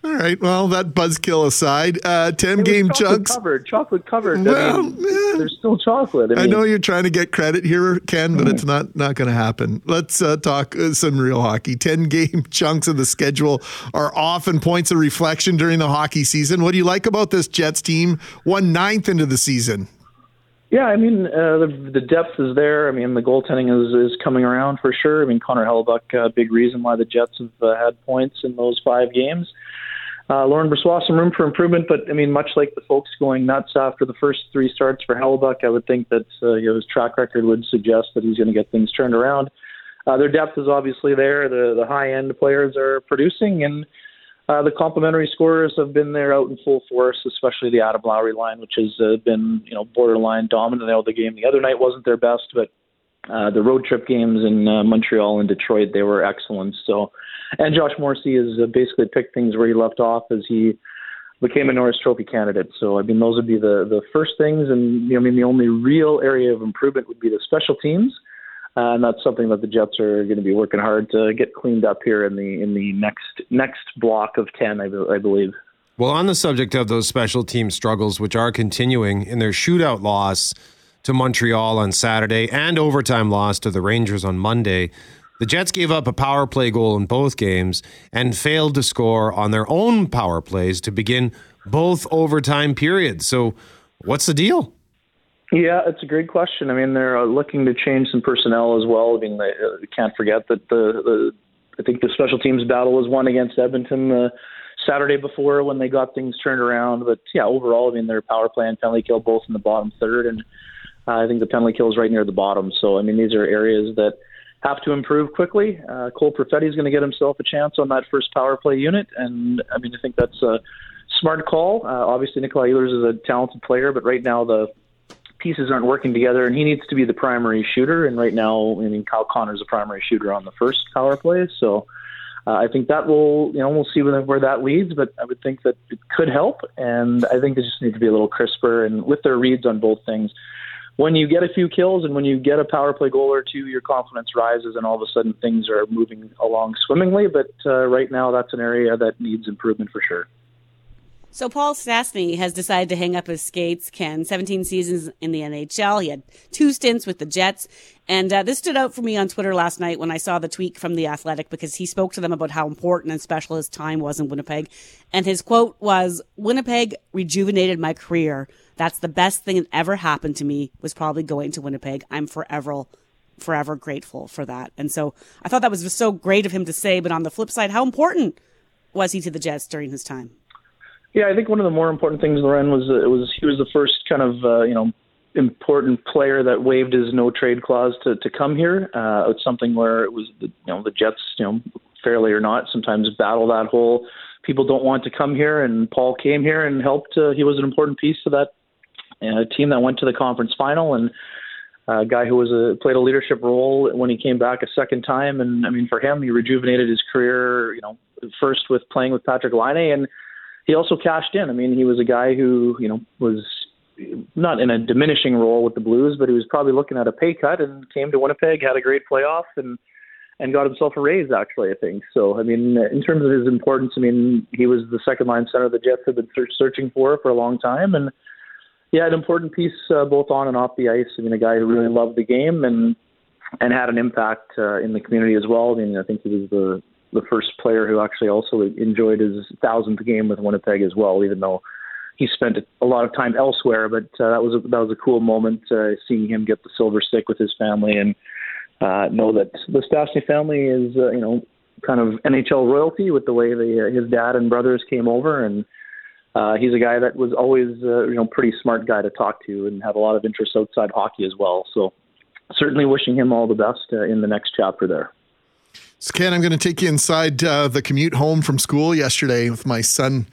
All right. Well, that buzzkill aside, uh, ten game chocolate chunks. covered, chocolate covered. Well, I mean, yeah. there's still chocolate. I, I know you're trying to get credit here, Ken, but it's not not going to happen. Let's uh, talk uh, some real hockey. Ten game chunks of the schedule are often points of reflection during the hockey season. What do you like about this Jets team? One ninth into the season. Yeah, I mean uh, the the depth is there. I mean the goaltending is is coming around for sure. I mean Connor Hellebuyck, a uh, big reason why the Jets have uh, had points in those five games. Uh, Laurent Brossoit, some room for improvement, but I mean, much like the folks going nuts after the first three starts for Hellebuyck, I would think that uh, you know, his track record would suggest that he's going to get things turned around. Uh, their depth is obviously there. The the high end players are producing, and uh, the complementary scorers have been there out in full force, especially the Adam Lowry line, which has uh, been you know borderline dominant. I know the game the other night wasn't their best, but uh, the road trip games in uh, Montreal and Detroit they were excellent. So, and Josh Morrissey has uh, basically picked things where he left off as he became a Norris Trophy candidate. So, I mean, those would be the the first things, and you know, I mean, the only real area of improvement would be the special teams. Uh, and that's something that the Jets are going to be working hard to get cleaned up here in the in the next next block of ten, I, I believe. Well, on the subject of those special team struggles, which are continuing in their shootout loss to Montreal on Saturday and overtime loss to the Rangers on Monday, the Jets gave up a power play goal in both games and failed to score on their own power plays to begin both overtime periods. So, what's the deal? Yeah, it's a great question. I mean, they're uh, looking to change some personnel as well. I mean, they uh, can't forget that the, the I think the special teams battle was won against Edmonton the Saturday before when they got things turned around. But yeah, overall, I mean, their power play and penalty kill both in the bottom third, and uh, I think the penalty kill is right near the bottom. So I mean, these are areas that have to improve quickly. Uh, Cole Perfetti is going to get himself a chance on that first power play unit, and I mean, I think that's a smart call. Uh, obviously, Nikolai Ehlers is a talented player, but right now the pieces aren't working together, and he needs to be the primary shooter. And right now, I mean, Kyle Connor's a primary shooter on the first power play, so. Uh, I think that will, you know, we'll see where, where that leads, but I would think that it could help, and I think they just need to be a little crisper and with their reads on both things when you get a few kills and when you get a power play goal or two, your confidence rises, and all of a sudden things are moving along swimmingly. But uh, right now, that's an area that needs improvement for sure. So Paul Stastny has decided to hang up his skates. Ken, 17 seasons in the NHL. He had two stints with the Jets. And uh, this stood out for me on Twitter last night when I saw the tweet from The Athletic because he spoke to them about how important and special his time was in Winnipeg. And his quote was, Winnipeg rejuvenated my career. That's the best thing that ever happened to me was probably going to Winnipeg. I'm forever, forever grateful for that. And so I thought that was so great of him to say. But on the flip side, how important was he to the Jets during his time? Yeah, I think one of the more important things, Loren, was uh, it was he was the first kind of uh, you know important player that waived his no trade clause to to come here. Uh, it's something where it was the, you know the Jets, you know, fairly or not, sometimes battle that whole people don't want to come here, and Paul came here and helped. Uh, he was an important piece to that uh, team that went to the conference final and. A guy who was a played a leadership role when he came back a second time, and I mean for him, he rejuvenated his career. You know, first with playing with Patrik Laine, and he also cashed in. I mean, he was a guy who, you know, was not in a diminishing role with the Blues, but he was probably looking at a pay cut and came to Winnipeg, had a great playoff, and and got himself a raise. Actually, I think so. I mean, in terms of his importance, I mean, he was the second line center the Jets had been searching for for a long time, and yeah, an important piece uh, both on and off the ice. I mean, a guy who really loved the game and and had an impact uh, in the community as well. I mean, I think he was the the first player who actually also enjoyed his thousandth game with Winnipeg as well, even though he spent a lot of time elsewhere. But uh, that was a, that was a cool moment uh, seeing him get the silver stick with his family and uh, know that the Stastny family is uh, you know kind of NHL royalty with the way the, uh, his dad and brothers came over and. Uh, he's a guy that was always, uh, you know, pretty smart guy to talk to, and had a lot of interest outside hockey as well. So, certainly wishing him all the best uh, in the next chapter there. So, Ken, I'm going to take you inside uh, the commute home from school yesterday with my son.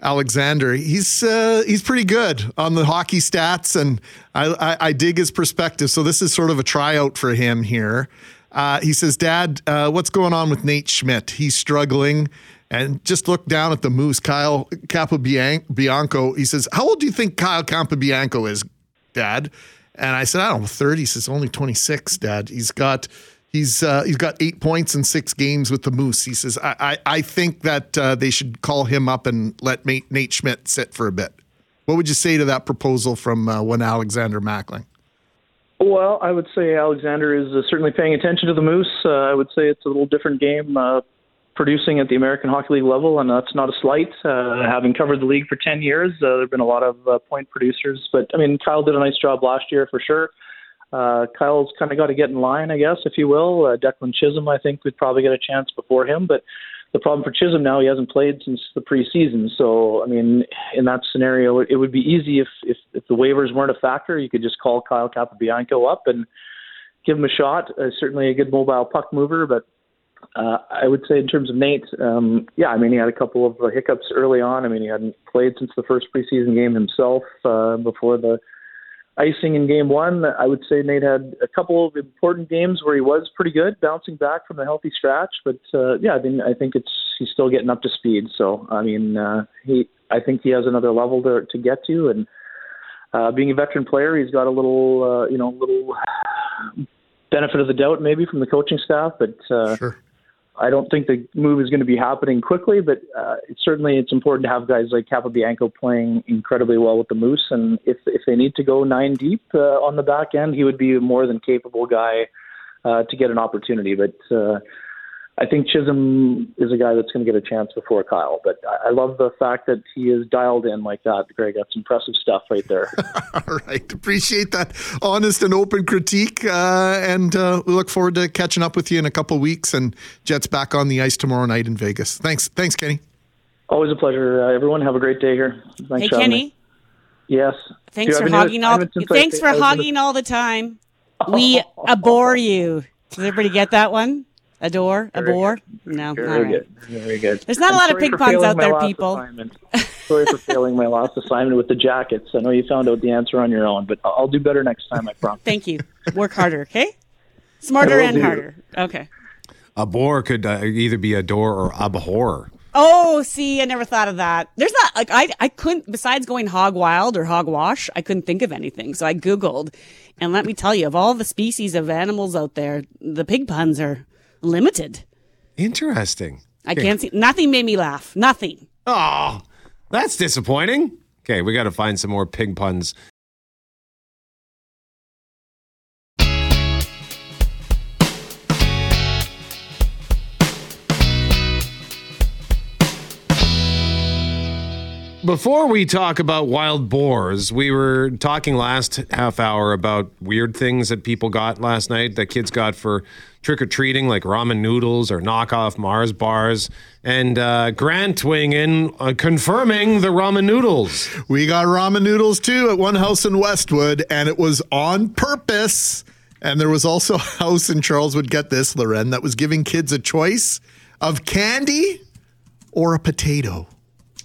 Alexander, he's uh, he's pretty good on the hockey stats, and I, I, I, dig his perspective. So this is sort of a tryout for him here. Uh, he says, "Dad, uh, what's going on with Nate Schmidt? He's struggling." And just look down at the Moose, Kyle Capobianco. He says, "How old do you think Kyle Capobianco is, Dad?" And I said, "I don't know, 30." He says, "Only 26, Dad. He's got." He's uh, he's got eight points in six games with the Moose. He says, I, I, I think that uh, they should call him up and let Nate, Nate Schmidt sit for a bit. What would you say to that proposal from uh, one Alexander Mackling? Well, I would say Alexander is uh, certainly paying attention to the Moose. Uh, I would say it's a little different game uh, producing at the American Hockey League level, and that's not a slight. having covered the league for 10 years, there have been a lot of point producers. But, I mean, Kyle did a nice job last year for sure. Uh, Kyle's kind of got to get in line, I guess, if you will. Uh, Declan Chisholm, I think, would probably get a chance before him. But the problem for Chisholm now, he hasn't played since the preseason. So, I mean, in that scenario, it would be easy if, if, if the waivers weren't a factor. You could just call Kyle Capobianco up and give him a shot. Uh, certainly a good mobile puck mover, but uh, I would say in terms of Nate, um, yeah, I mean, he had a couple of hiccups early on. I mean, he hadn't played since the first preseason game himself uh, before the icing in game one. I would say Nate had a couple of important games where he was pretty good, bouncing back from a healthy scratch. But uh, yeah, I mean, I think it's he's still getting up to speed. So I mean, uh, he I think he has another level to to get to, and uh, being a veteran player, he's got a little uh, you know little benefit of the doubt maybe from the coaching staff, but. Uh, sure. I don't think the move is going to be happening quickly, but uh, it's certainly it's important to have guys like Capobianco playing incredibly well with the Moose, and if if they need to go nine deep uh, on the back end, he would be a more than capable guy uh, to get an opportunity. But uh, I think Chisholm is a guy that's going to get a chance before Kyle. But I love the fact that he is dialed in like that. Greg, that's impressive stuff right there. All right. Appreciate that honest and open critique. Uh, and uh, we look forward to catching up with you in a couple weeks and Jets back on the ice tomorrow night in Vegas. Thanks. Thanks, Kenny. Always a pleasure, uh, everyone. Have a great day here. Thanks Hey, Kenny. me. Yes. Thanks Do for you have any hogging all. assignments Thanks for I was gonna- hogging all the time. We abhor you. Does everybody get that one? Adore, abhor. No, Very all right. good. Very good. There's not a I'm lot of sorry pig for puns failing out my there, last people. assignment. sorry for failing my last assignment with the jackets. I know you found out the answer on your own, but I'll do better next time. I promise. Thank you. Work harder, okay? Smarter and do. harder. Okay. Abhor could uh, either be adore or abhor. Oh, see, I never thought of that. There's not like I I couldn't besides going hog wild or hog wash, I couldn't think of anything. So I googled, and let me tell you, of all the species of animals out there, the pig puns are limited. Interesting. I can't see nothing made me laugh. Nothing. Oh, that's disappointing. Okay, we got to find some more pig puns. Before we talk about wild boars, we were talking last half hour about weird things that people got last night, that kids got for trick or treating, like ramen noodles or knockoff Mars bars. And uh, Grant weighing in, uh, confirming the ramen noodles. We got ramen noodles too at one house in Westwood, and it was on purpose. And there was also a house in Charleswood, get this, Loren, that was giving kids a choice of candy or a potato.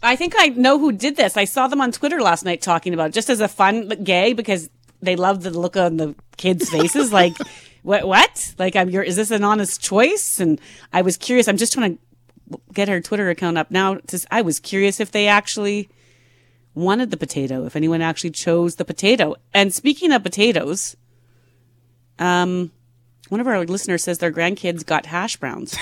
I think I know who did this. I saw them on Twitter last night talking about it, just as a fun gay because they love the look on the kids' faces. like, what? What? Like, I'm your. Is this an honest choice? And I was curious. I'm just trying to get her Twitter account up now. To, I was curious if they actually wanted the potato, if anyone actually chose the potato. And speaking of potatoes, um, one of our listeners says their grandkids got hash browns.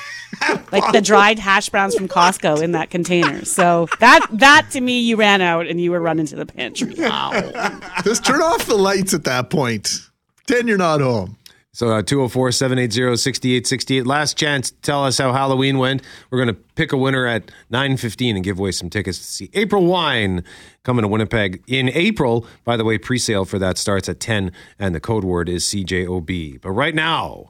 like the dried hash browns from Costco in that container. So that that to me, you ran out and you were running to the pantry. Wow. Just turn off the lights at that point. Pretend you're not home. So uh, 204 780 6868. Last chance tell us how Halloween went. We're going to pick a winner at 9.15 and give away some tickets to see April Wine coming to Winnipeg in April. By the way, pre-sale for that starts at 10 and the code word is CJOB. But right now,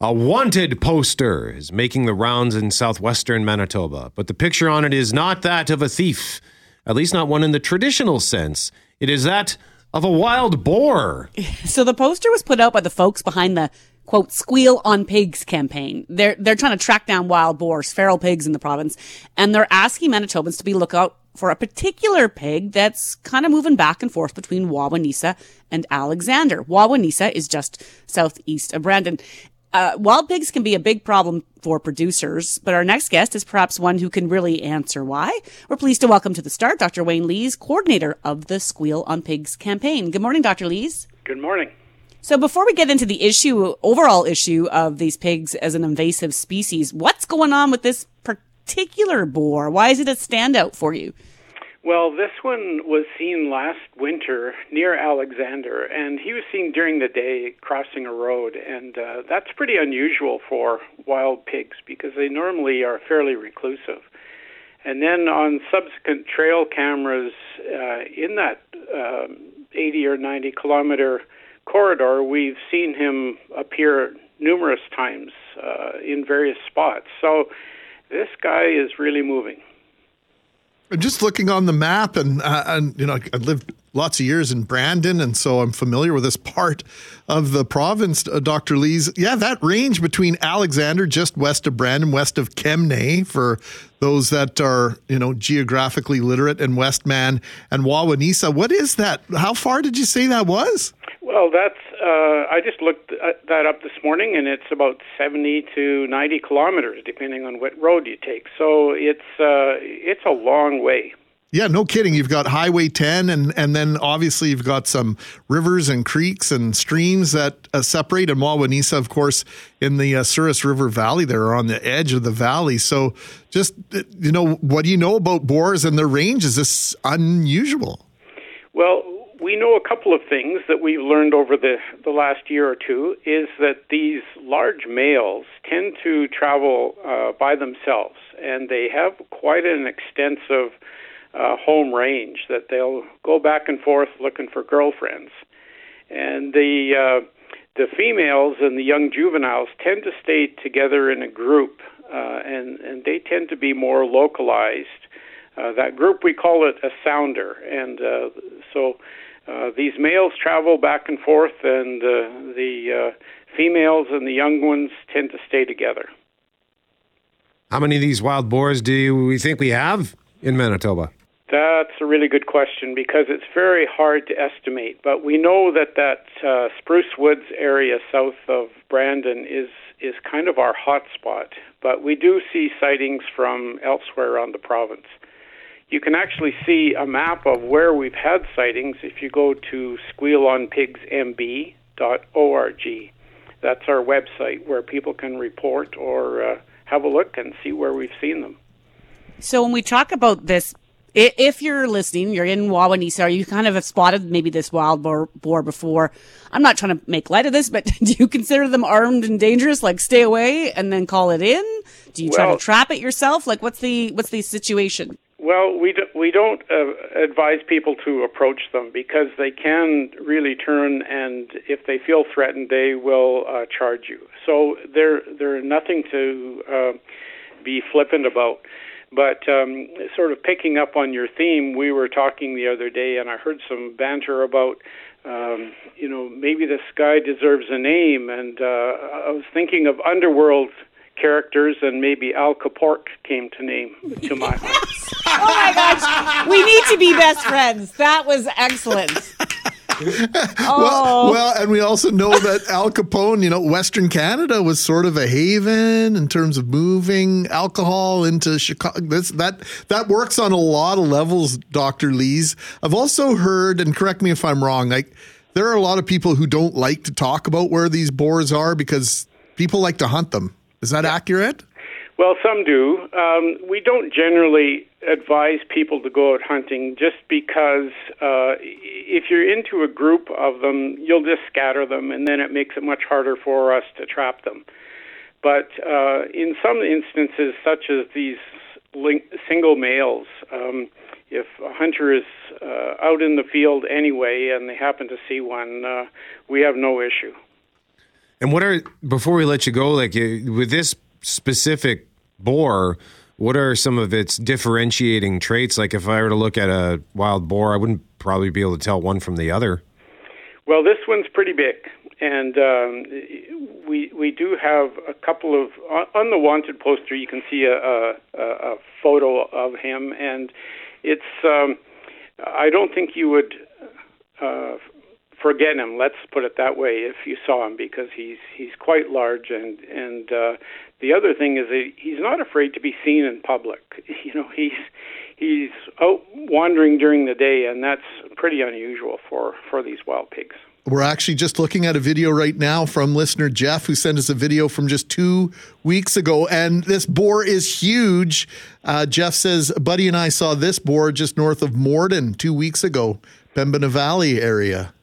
a wanted poster is making the rounds in southwestern Manitoba. But the picture on it is not that of a thief, at least not one in the traditional sense. It is that of a wild boar. So the poster was put out by the folks behind the quote squeal on pigs campaign. They're they're trying to track down wild boars, feral pigs in the province, and they're asking Manitobans to be lookout for a particular pig that's kind of moving back and forth between Wawanesa and Alexander. Wawanesa is just southeast of Brandon. Uh, wild pigs can be a big problem for producers, but our next guest is perhaps one who can really answer why. We're pleased to welcome to the start Dr. Wayne Lees, coordinator of the Squeal on Pigs campaign. Good morning, Dr. Lees. Good morning. So before we get into the issue, overall issue of these pigs as an invasive species, what's going on with this particular boar? Why is it a standout for you? Well, this one was seen last winter near Alexander, and he was seen during the day crossing a road, and uh, that's pretty unusual for wild pigs because they normally are fairly reclusive. And then on subsequent trail cameras uh, in that um, 80 or 90 kilometer corridor, we've seen him appear numerous times uh, in various spots. So this guy is really moving. Just looking on the map, and uh, and you know I lived lots of years in Brandon, and so I'm familiar with this part of the province. Uh, Dr. Lees, yeah, that range between Alexander, just west of Brandon, west of Kemnay, for those that are you know geographically literate, and Westman and Wawanesa. What is that? How far did you say that was? Well, that's uh, I just looked that up this morning, and it's about 70 to 90 kilometers, depending on what road you take. So it's uh, it's a long way. Yeah, no kidding. You've got Highway 10, and and then obviously you've got some rivers and creeks and streams that uh, separate. And Wawanesa, of course, in the uh, Souris River Valley, they're on the edge of the valley. So, just uh, you know, what do you know about boars and their range? Is this unusual? Well, we know a couple of things that we've learned over the, the last year or two is that these large males tend to travel uh, by themselves, and they have quite an extensive uh, home range that they'll go back and forth looking for girlfriends. And the uh, the females and the young juveniles tend to stay together in a group uh, and and they tend to be more localized. Uh, that group we call it a sounder, and uh, so uh, these males travel back and forth, and uh, the uh, females and the young ones tend to stay together. How many of these wild boars do you, we think we have in Manitoba? That's a really good question because it's very hard to estimate. But we know that that uh, Spruce Woods area south of Brandon is is kind of our hot spot. But we do see sightings from elsewhere around the province. You can actually see a map of where we've had sightings if you go to squealonpigsmb.org. That's our website where people can report or uh, have a look and see where we've seen them. So when we talk about this, if you're listening, you're in Wawanesa, or you kind of have spotted maybe this wild boar, boar before. I'm not trying to make light of this, but do you consider them armed and dangerous? Like stay away and then call it in? Do you try to trap it yourself? Like what's the what's the situation? Well, we do, we don't uh, advise people to approach them because they can really turn, and if they feel threatened, they will uh, charge you. So they're they're nothing to uh, be flippant about. But um, sort of picking up on your theme, we were talking the other day, and I heard some banter about. Um, you know, maybe this guy deserves a name, and uh, I was thinking of underworld characters, and maybe Al Capork came to name to my mind. Oh my gosh, we need to be best friends. That was excellent. Oh, Well, well, and we also know that Al Capone, you know, Western Canada was sort of a haven in terms of moving alcohol into Chicago. This, that that works on a lot of levels, Doctor Lees. I've also heard, and correct me if I'm wrong, like there are a lot of people who don't like to talk about where these boars are because people like to hunt them. Is that accurate? Well, some do. Um, we don't generally advise people to go out hunting just because uh, if you're into a group of them, you'll just scatter them, and then it makes it much harder for us to trap them. But uh, in some instances, such as these link- single males, um, if a hunter is uh, out in the field anyway and they happen to see one, uh, we have no issue. And what are before we let you go, like uh, with this specific boar, what are some of its differentiating traits? Like if I were to look at a wild boar, I wouldn't probably be able to tell one from the other. Well, this one's pretty big, and um, we we do have a couple of on, the wanted poster. You can see a, a, a photo of him, and it's. Um, I don't think you would uh, forget him. Let's put it that way. If you saw him, because he's he's quite large, and and uh, the other thing is that he's not afraid to be seen in public. You know, he's he's out wandering during the day, and that's pretty unusual for for these wild pigs. We're actually just looking at a video right now from listener Jeff, who sent us a video from just two weeks ago. And this boar is huge. Uh, Jeff says, Buddy and I saw this boar just north of Morden two weeks ago, Pembina Valley area.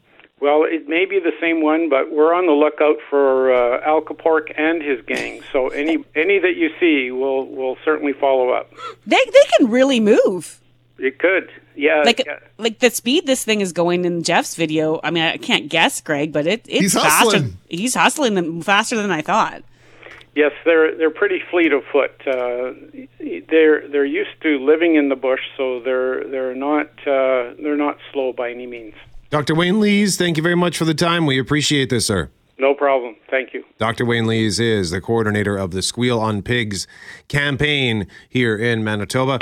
Well, it may be the same one, but we're on the lookout for uh, Al Capork and his gang. So any any that you see, we'll we'll certainly follow up. they they can really move. It could, yeah. Like yeah. like the speed this thing is going in Jeff's video. I mean, I can't guess, Greg, but it it's He's faster. hustling. He's hustling them faster than I thought. Yes, they're they're pretty fleet of foot. Uh, they're they're used to living in the bush, so they're they're not uh, they're not slow by any means. Dr. Wayne Lees, thank you very much for the time. We appreciate this, sir. No problem. Thank you. Dr. Wayne Lees is the coordinator of the Squeal on Pigs campaign here in Manitoba.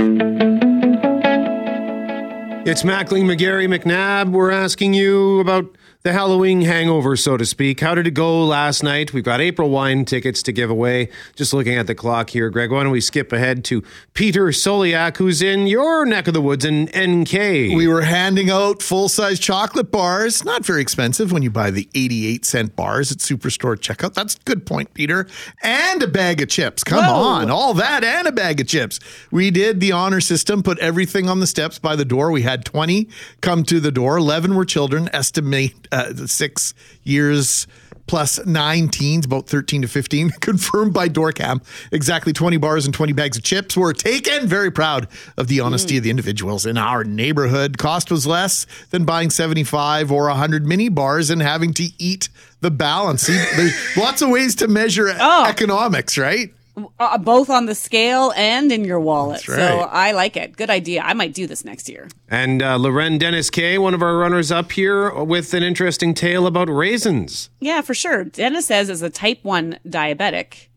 It's Mackling, McGarry, McNabb. We're asking you about the Halloween hangover, so to speak. How did it go last night? We've got April wine tickets to give away. Just looking at the clock here, Greg. Why don't we skip ahead to Peter Soliak, who's in your neck of the woods in NK? We were handing out full size chocolate bars. Not very expensive when you buy the 88 cent bars at Superstore checkout. That's a good point, Peter. And a bag of chips. Come Whoa. on. All that and a bag of chips. We did the honor system, put everything on the steps by the door. We had 20 come to the door. 11 were children, estimate uh, six years plus nine teens, about 13 to 15, confirmed by Doorcam. Exactly 20 bars and 20 bags of chips were taken. Very proud of the honesty of the individuals in our neighborhood. Cost was less than buying 75 or 100 mini bars and having to eat the balance. See, there's lots of ways to measure Oh. economics, right? Uh, both on the scale and in your wallet. Right. So I like it. Good idea. I might do this next year. And uh, Loren Dennis K, one of our runners up here, with an interesting tale about raisins. Yeah, for sure. Dennis says as a type 1 diabetic,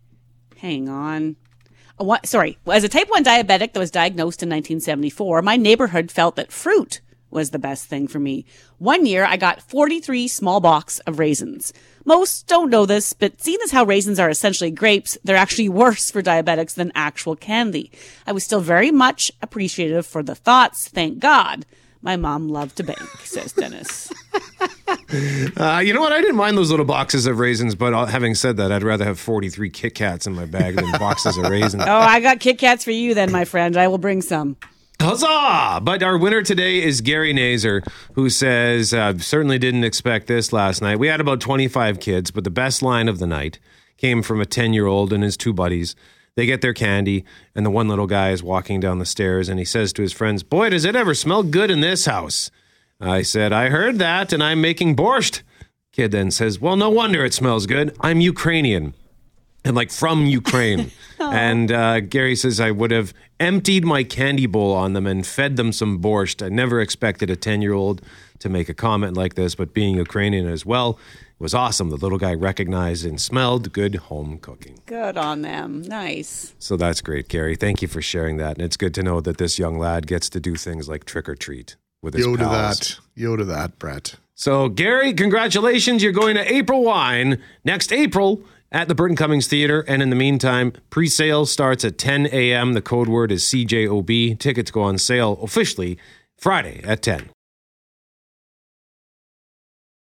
hang on. Uh, What, sorry, as a type 1 diabetic that was diagnosed in 1974, my neighborhood felt that fruit was the best thing for me. One year, I got 43 small box of raisins. Most don't know this, but seeing as how raisins are essentially grapes, they're actually worse for diabetics than actual candy. I was still very much appreciative for the thoughts, thank God. My mom loved to bake, says Dennis. Uh, you know what? I didn't mind those little boxes of raisins, but uh, having said that, I'd rather have 43 Kit Kats in my bag than boxes of raisins. Oh, I got Kit Kats for you then, my friend. I will bring some. Huzzah! But our winner today is Gary Nazer, who says, uh, certainly didn't expect this last night. We had about 25 kids, but the best line of the night came from a 10 year old and his two buddies. They get their candy, and the one little guy is walking down the stairs, and he says to his friends, Boy, does it ever smell good in this house. I said, I heard that, and I'm making borscht. Kid then says, Well, no wonder it smells good. I'm Ukrainian and like from Ukraine. and uh, Gary says I would have emptied my candy bowl on them and fed them some borscht. I never expected a 10 year old to make a comment like this, but being Ukrainian as well, it was awesome. The little guy recognized and smelled good home cooking. Good on them. Nice. So that's great, Gary. Thank you for sharing that. And it's good to know that this young lad gets to do things like trick or treat with his Yo to that. Yo to that, Brett. So, Gary, congratulations. You're going to April Wine next April at the Burton Cummings Theater. And in the meantime, pre sale starts at 10 a.m. The code word is CJOB. Tickets go on sale officially Friday at 10.